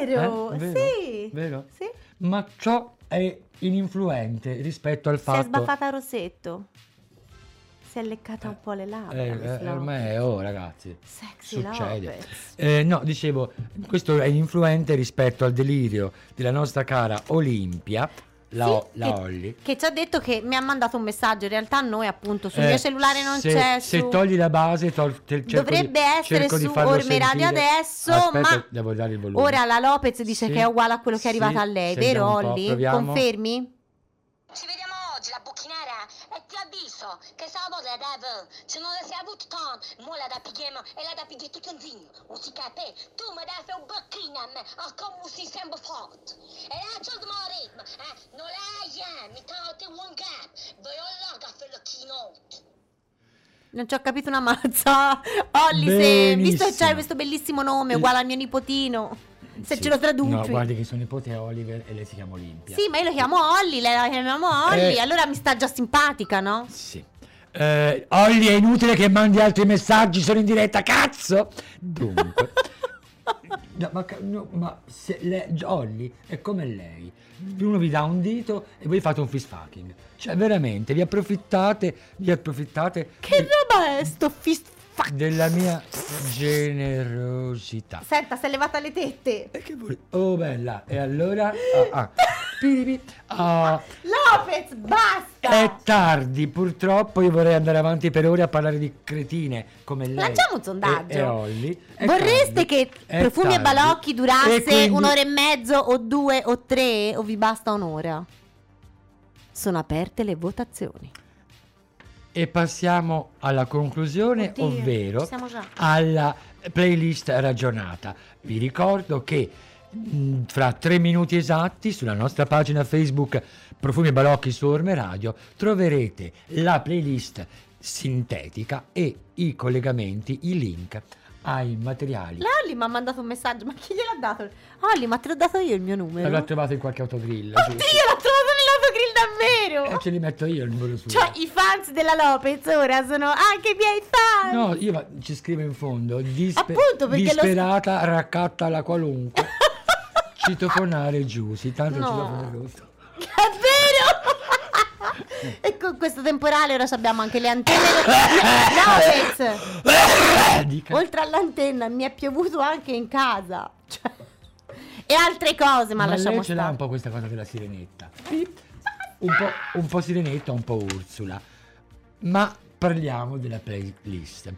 Speaker 3: vero,
Speaker 4: Eh? Vero?
Speaker 3: sì.
Speaker 4: Vero?
Speaker 3: Sì.
Speaker 4: Ma ciò è ininfluente rispetto al
Speaker 3: Si è
Speaker 4: fatto...
Speaker 3: sbaffata a rossetto. Si è leccata un po' le labbra.
Speaker 4: Eh, eh, ormai è oh ragazzi
Speaker 3: Sexy
Speaker 4: succede. Eh, no dicevo questo è influente rispetto al delirio della nostra cara Olimpia la,
Speaker 3: Sì,
Speaker 4: la
Speaker 3: che-
Speaker 4: Olli
Speaker 3: Che ci ha detto che mi ha mandato un messaggio. In realtà noi appunto sul
Speaker 4: Eh,
Speaker 3: mio cellulare non
Speaker 4: se,
Speaker 3: c'è.
Speaker 4: se
Speaker 3: su-
Speaker 4: togli la base tol- te-
Speaker 3: Dovrebbe
Speaker 4: di,
Speaker 3: essere su Orme Radio adesso,
Speaker 4: Aspetta,
Speaker 3: ma
Speaker 4: devo dare il volume
Speaker 3: Ora la Lopez dice
Speaker 4: Sì.
Speaker 3: che è uguale a quello che è
Speaker 4: Sì,
Speaker 3: arrivato a lei, vero Olli? Confermi?
Speaker 2: Ci vediamo oggi, la buchinera, e avviso che se la volta deve, se non la sei avuto tanto, mo la da pigliamo e la da pigliare tutto insieme, non si capisce? Tu mi devi fare un bocchino a me, a come si sembra forte. E la c'ho il mio ritmo, eh, non la hai, mi togli un gap, vai là che fai la keynote.
Speaker 3: Non ci ho capito una mazza. Olli, se, visto che c'hai questo bellissimo nome, uguale al mio nipotino, se
Speaker 4: Sì.
Speaker 3: ce lo traduci.
Speaker 4: no guardi che suo nipote è Oliver e lei si chiama Olimpia
Speaker 3: Sì, ma io lo chiamo Olli, lei la chiamiamo Olli,
Speaker 4: Eh.
Speaker 3: allora mi sta già simpatica, no?
Speaker 4: Sì. Eh, Olli, è inutile che mandi altri messaggi, sono in diretta, cazzo! Dunque, no, ma, no, ma se le- Olli è come lei. Uno vi dà un dito e voi fate un fist fucking. Cioè, veramente, vi approfittate, vi approfittate
Speaker 3: Che roba è sto fist?
Speaker 4: Della mia generosità.
Speaker 3: Senta, si è levata le tette.
Speaker 4: E che vuoi? Oh, bella, e allora... Ah, ah. Ah,
Speaker 3: Lopez, basta!
Speaker 4: È tardi, purtroppo io vorrei andare avanti per ore a parlare di cretine come lei.
Speaker 3: Lanciamo un sondaggio.
Speaker 4: E, e Olli. È
Speaker 3: Vorreste
Speaker 4: tardi,
Speaker 3: che
Speaker 4: è
Speaker 3: Profumi e
Speaker 4: tardi.
Speaker 3: Balocchi durasse
Speaker 4: E quindi-
Speaker 3: un'ora e mezzo o due o tre o vi basta un'ora? Sono aperte le votazioni.
Speaker 4: E passiamo alla conclusione,
Speaker 3: Oddio,
Speaker 4: ovvero alla playlist ragionata. Vi ricordo che mh, fra tre minuti esatti sulla nostra pagina Facebook Profumi Balocchi su Orme Radio troverete la playlist sintetica e i collegamenti, i link ai materiali.
Speaker 3: La Olli mi ha mandato un messaggio, ma chi gliel'ha dato? Olli, ma te l'ho dato io il mio numero?
Speaker 4: L'ho trovato in qualche autogrill.
Speaker 3: Oddio, l'ho trovato davvero!
Speaker 4: E ce li metto io il numero suo.
Speaker 3: Cioè, i fans della Lopez ora sono anche i miei fan!
Speaker 4: No, io ci scrivo in fondo. Dispe-
Speaker 3: Appunto, perché lo-
Speaker 4: disperata, raccatta alla qualunque. Citofonare giusi, tanto
Speaker 3: No.
Speaker 4: ci va bene rosso.
Speaker 3: È vero! e con questo temporale ora abbiamo anche le antenne. Lopez! Oltre all'antenna mi è piovuto anche in casa. Cioè, e altre cose, ma,
Speaker 4: Ma
Speaker 3: lasciamo
Speaker 4: lei ce l'ha un po' questa cosa della sirenetta. Un po', un po' sirenetta, un po' Ursula. Ma parliamo della playlist.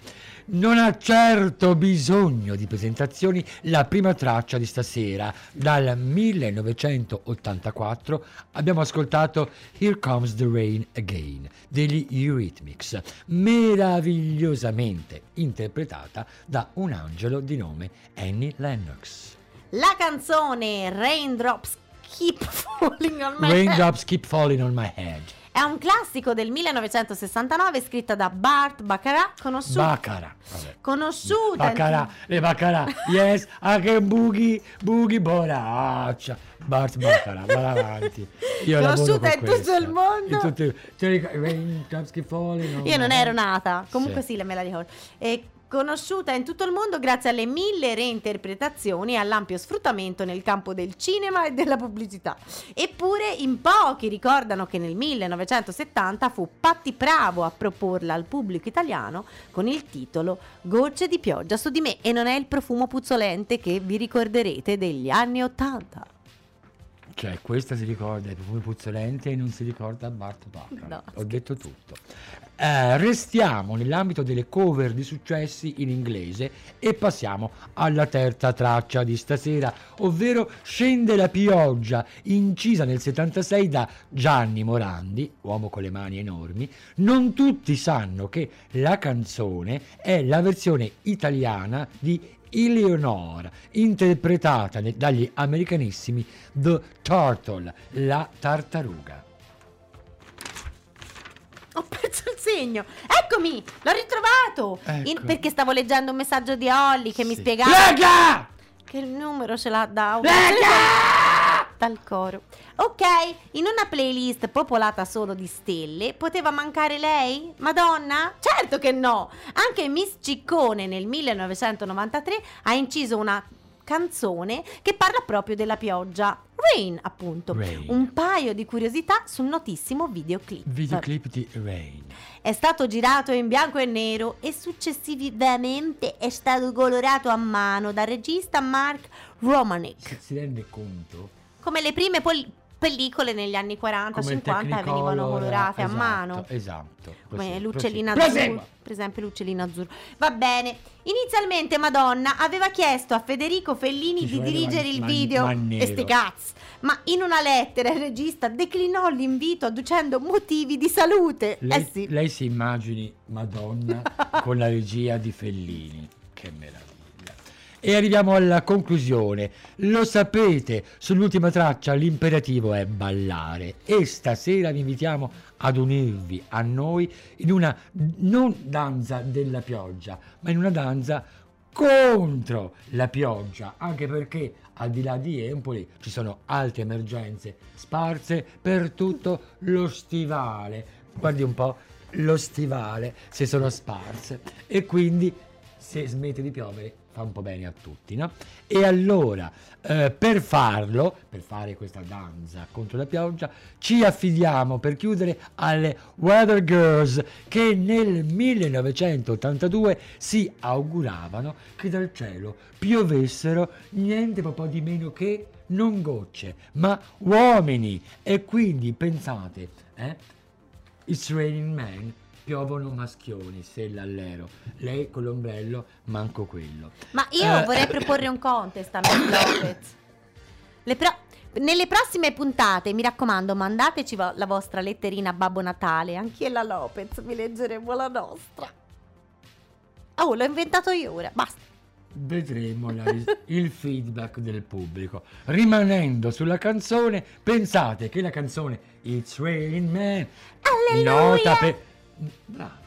Speaker 4: Non ha certo bisogno di presentazioni la prima traccia di stasera. Dal 1984 abbiamo ascoltato Here Comes the Rain Again degli Eurythmics, meravigliosamente interpretata da un angelo di nome Annie Lennox.
Speaker 3: La canzone Raindrops Keep Falling on My Head
Speaker 4: Raindrops keep falling on my head.
Speaker 3: è un classico del 1969 scritta da Bart Baccarat, conosciuto,
Speaker 4: Baccara. Vabbè.
Speaker 3: conosciuta in-
Speaker 4: Baccara, le Baccara. Yes, anche Boogie, Boogie Boraccia. Bart Baccara, va avanti. Io
Speaker 3: Conosciuta
Speaker 4: con
Speaker 3: in tutto il mondo.
Speaker 4: In tutti- ti ricordi- Raindrops keep falling on
Speaker 3: Io non ero
Speaker 4: head.
Speaker 3: nata, comunque
Speaker 4: Sì.
Speaker 3: sì, me la ricordo. E conosciuta in tutto il mondo grazie alle mille reinterpretazioni e all'ampio sfruttamento nel campo del cinema e della pubblicità. Eppure in pochi ricordano che nel 1970 fu Patti Bravo a proporla al pubblico italiano con il titolo Gocce di pioggia su di me e non è il profumo puzzolente che vi ricorderete degli anni 80.
Speaker 4: Cioè, questa si ricorda i profumi puzzolenti e non si ricorda Bart Bacharach.
Speaker 3: No,
Speaker 4: Ho detto tutto. Eh, restiamo nell'ambito delle cover di successi in inglese e passiamo alla terza traccia di stasera, ovvero Scende la pioggia, incisa nel 76 da Gianni Morandi, uomo con le mani enormi. Non tutti sanno che la canzone è la versione italiana di Eleonora, interpretata dagli americanissimi The Turtle, la tartaruga.
Speaker 3: Ho perso il segno. Eccomi, l'ho ritrovato.
Speaker 4: Ecco.
Speaker 3: In- perché stavo leggendo un messaggio di Holly che mi
Speaker 4: Sì.
Speaker 3: spiegava
Speaker 4: Lega!
Speaker 3: che il numero ce l'ha da
Speaker 4: Lega!
Speaker 3: dal coro. Ok, in una playlist popolata solo di stelle, poteva mancare lei? Madonna? Certo che no! Anche Miss Ciccone nel 1993 ha inciso una canzone che parla proprio della pioggia. Rain, appunto.
Speaker 4: Rain.
Speaker 3: Un paio di curiosità sul notissimo videoclip.
Speaker 4: Videoclip di Rain.
Speaker 3: È stato girato in bianco e nero e successivamente è stato colorato a mano dal regista Mark Romanek.
Speaker 4: Si rende conto?
Speaker 3: Come le prime pol- pellicole negli anni 40-50
Speaker 4: Come il
Speaker 3: venivano colorate
Speaker 4: esatto,
Speaker 3: a mano.
Speaker 4: Esatto.
Speaker 3: Come azzurro.
Speaker 4: Prosegua.
Speaker 3: Per esempio l'uccellino azzurro. Va bene. Inizialmente Madonna aveva chiesto a Federico Fellini di dirigere
Speaker 4: man-
Speaker 3: il
Speaker 4: man-
Speaker 3: video.
Speaker 4: Mannero.
Speaker 3: E sti cazzi. Ma in una lettera il regista declinò l'invito adducendo motivi di salute.
Speaker 4: Lei,
Speaker 3: eh sì.
Speaker 4: lei si immagini Madonna con la regia di Fellini. Che meraviglia. E arriviamo alla conclusione. Lo sapete, sull'ultima traccia l'imperativo è ballare. E stasera vi invitiamo ad unirvi a noi in una non danza della pioggia, ma in una danza contro la pioggia, anche perché al di là di Empoli ci sono altre emergenze sparse per tutto lo stivale. Guardi un po', lo stivale si sono sparse e quindi se smette di piovere fa un po' bene a tutti, no? E allora, eh, per farlo, per fare questa danza contro la pioggia, ci affidiamo per chiudere alle Weather Girls che nel 1982 si auguravano che dal cielo piovessero niente po' di meno che non gocce, ma uomini. E quindi pensate, eh? It's raining men, piovono maschioni, se l'allero. Lei con l'ombrello, manco quello.
Speaker 3: Ma io
Speaker 4: Eh,
Speaker 3: vorrei proporre un contest a Miss Lopez. Pro- nelle prossime puntate, mi raccomando, mandateci vo- la vostra letterina a Babbo Natale. Anche io e la Lopez vi leggeremo la nostra. Oh, l'ho inventato io ora. Basta.
Speaker 4: Vedremo ris- il feedback del pubblico. Rimanendo sulla canzone, pensate che la canzone It's Raining Man
Speaker 3: Alleluia!
Speaker 4: nota per Brava,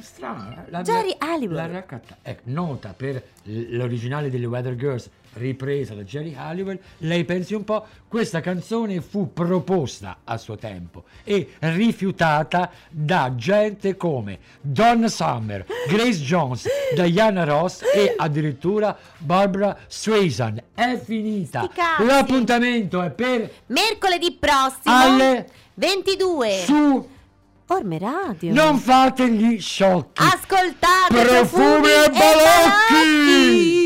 Speaker 4: strana, la,
Speaker 3: Jerry Halliwell.
Speaker 4: la raccatta- ecco, nota per l'originale delle Weather Girls ripresa da Jerry Halliwell, lei pensi un po', questa canzone fu proposta a suo tempo e rifiutata da gente come Donna Summer, Grace Jones, Diana Ross e addirittura Barbara Streisand. È finita. L'appuntamento è per
Speaker 3: Mercoledì prossimo,
Speaker 4: Alle-
Speaker 3: 22.
Speaker 4: su
Speaker 3: Orme Radio.
Speaker 4: Non fate gli sciocchi.
Speaker 3: Ascoltate
Speaker 4: Profumi e balocchi.
Speaker 5: finisce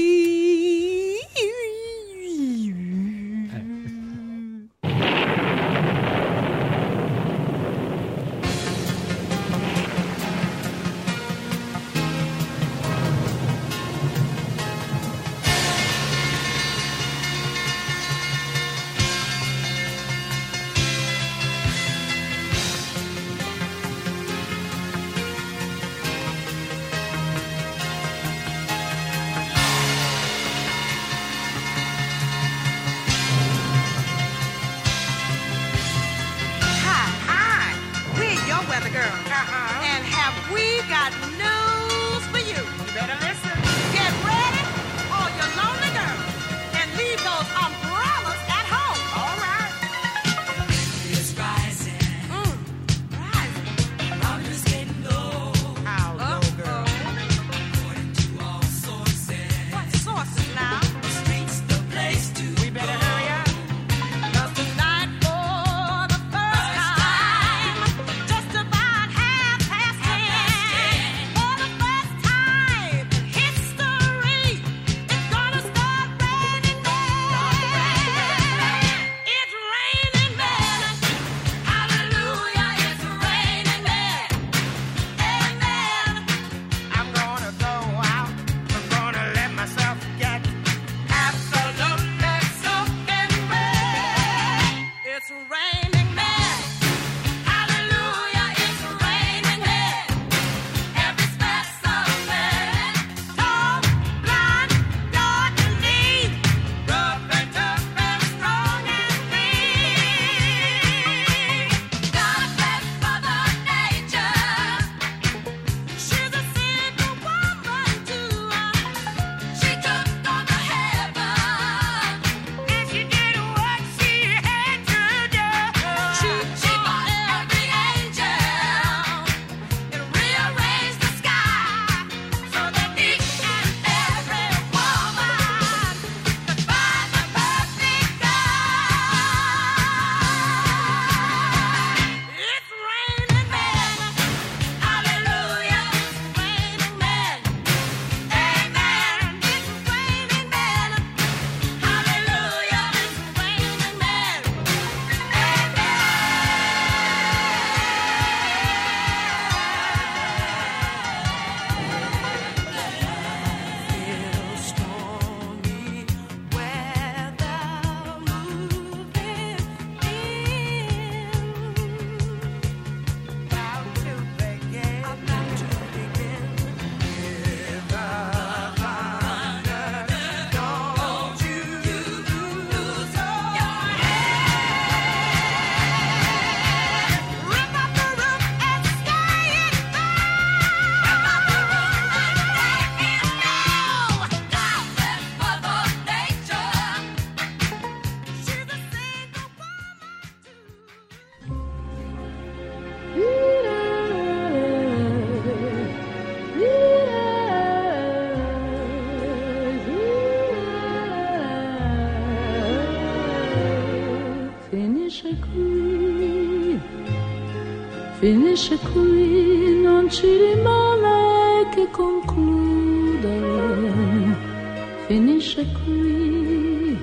Speaker 5: qui,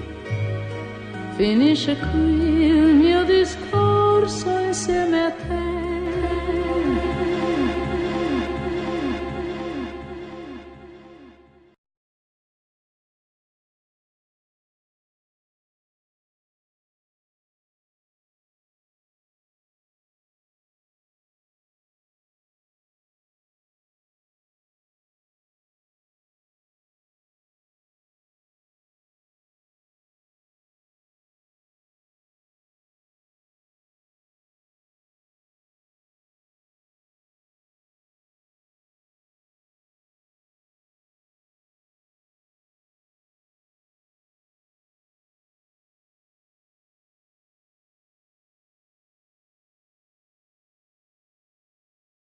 Speaker 5: finisce qui il mio discorso insieme.